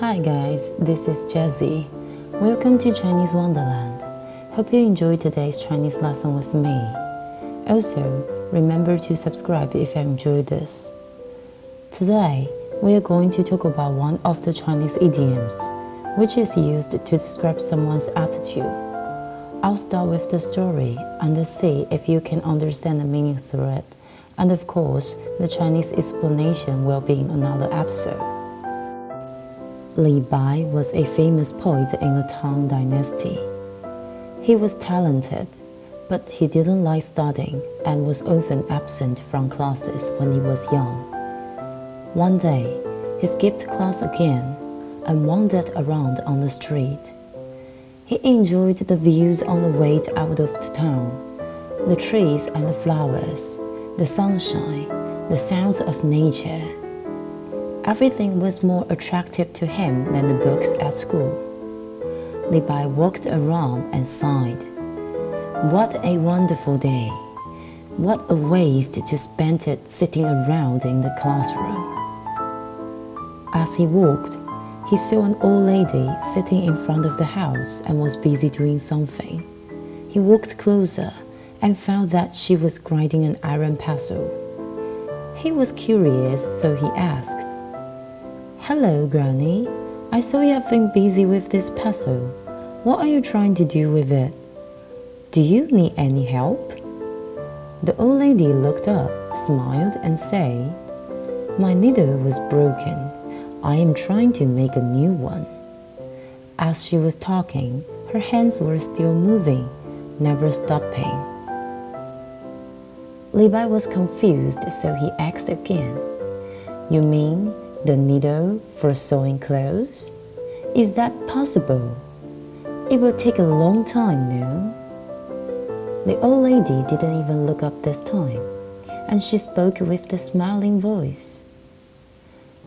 Hi guys, this is Jazzy. Welcome to Chinese Wonderland. Hope you enjoyed today's Chinese lesson with me. Also, remember to subscribe if you enjoyed this. Today, we are going to talk about one of the Chinese idioms, which is used to describe someone's attitude. I'll start with the story and see if you can understand the meaning through it. And of course, the Chinese explanation will be in another episode. Li Bai was a famous poet in the Tang Dynasty. He was talented, but he didn't like studying and was often absent from classes when he was young. One day, he skipped class again and wandered around on the street. He enjoyed the views on the way out of the town, the trees and the flowers, the sunshine, the sounds of nature. Everything was more attractive to him than the books at school. Li Bai walked around and sighed. What a wonderful day! What a waste to spend it sitting around in the classroom. As he walked, he saw an old lady sitting in front of the house and was busy doing something. He walked closer and found that she was grinding an iron pestle. He was curious, so he asked, Hello, Granny. I saw you have been busy with this pestle. What are you trying to do with it? Do you need any help? The old lady looked up, smiled, and said, My needle was broken. I am trying to make a new one. As she was talking, her hands were still moving, never stopping. Li Bai was confused, so he asked again, You mean the needle for sewing clothes? Is that possible? It will take a long time, no? The old lady didn't even look up this time, and she spoke with the smiling voice.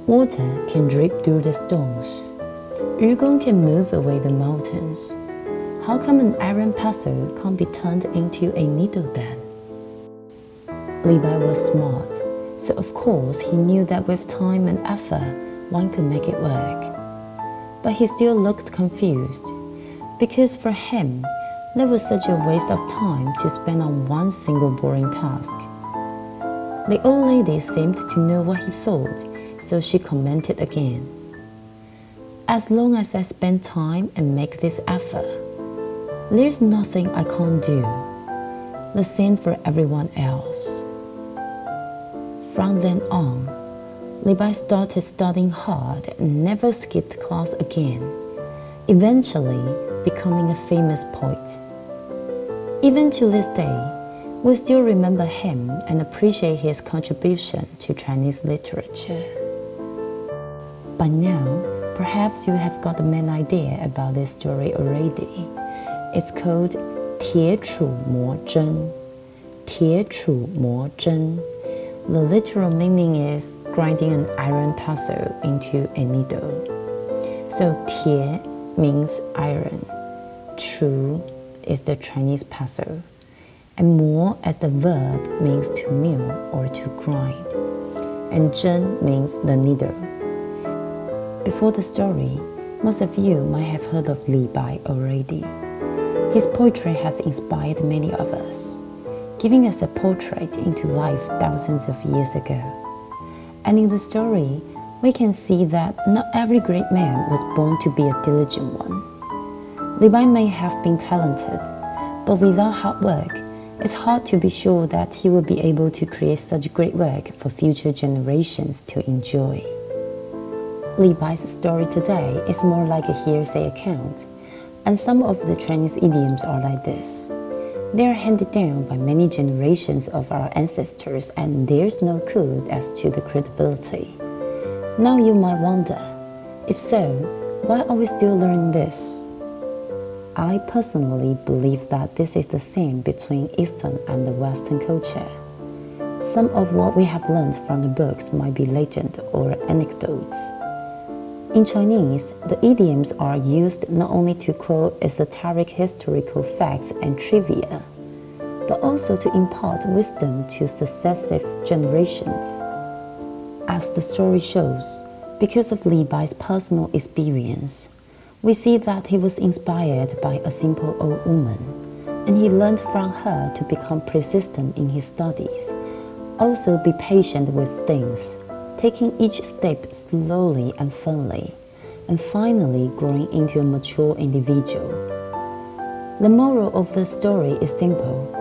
Water can drip through the stones. Yugong can move away the mountains. How come an iron pestle can't be turned into a needle then? Li Bai was smart, so of course he knew that with time and effort one could make it work. But he still looked confused, because for him, that was such a waste of time to spend on one single boring task. The old lady seemed to know what he thought so she commented again. As long as I spend time and make this effort, there's nothing I can't do. The same for everyone else. From then on, Li Bai started studying hard and never skipped class again, eventually becoming a famous poet. Even to this day, we still remember him and appreciate his contribution to Chinese literature. By now, perhaps you have got the main idea about this story already. It's called 铁杵磨针.铁杵磨针.铁杵磨针. The literal meaning is grinding an iron pestle into a needle. So, tie means iron. Chu is the Chinese pestle. And mo as the verb means to mill or to grind. And zhen means the needle. Before the story, most of you might have heard of Li Bai already. His poetry has inspired many of us giving us a portrait into life thousands of years ago. And in the story, we can see that not every great man was born to be a diligent one. Li may have been talented, but without hard work, it's hard to be sure that he will be able to create such great work for future generations to enjoy. Li story today is more like a hearsay account, and some of the Chinese idioms are like this. They are handed down by many generations of our ancestors, and there's no clue as to the credibility. Now you might wonder, if so, why are we still learning this? I personally believe that this is the same between Eastern and the Western culture. Some of what we have learned from the books might be legend or anecdotes. In Chinese, the idioms are used not only to quote esoteric historical facts and trivia, but also to impart wisdom to successive generations. As the story shows, Because of Li Bai's personal experience, we see that he was inspired by a simple old woman, and he learned from her to become persistent in his studies. Also, be patient with things, taking each step slowly and firmly, and finally growing into a mature individual. The moral of the story is simple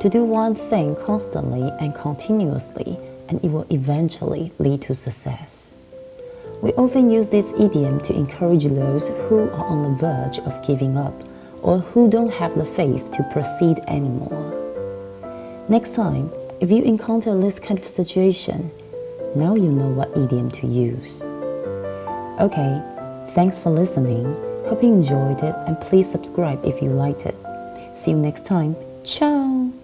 to do one thing constantly and continuously, and it will eventually lead to success. We often use this idiom to encourage those who are on the verge of giving up or who don't have the faith to proceed anymore. Next time, if you encounter this kind of situation, now you know what idiom to use. Okay, thanks for listening. Hope you enjoyed it and please subscribe if you liked it. See you next time. Ciao!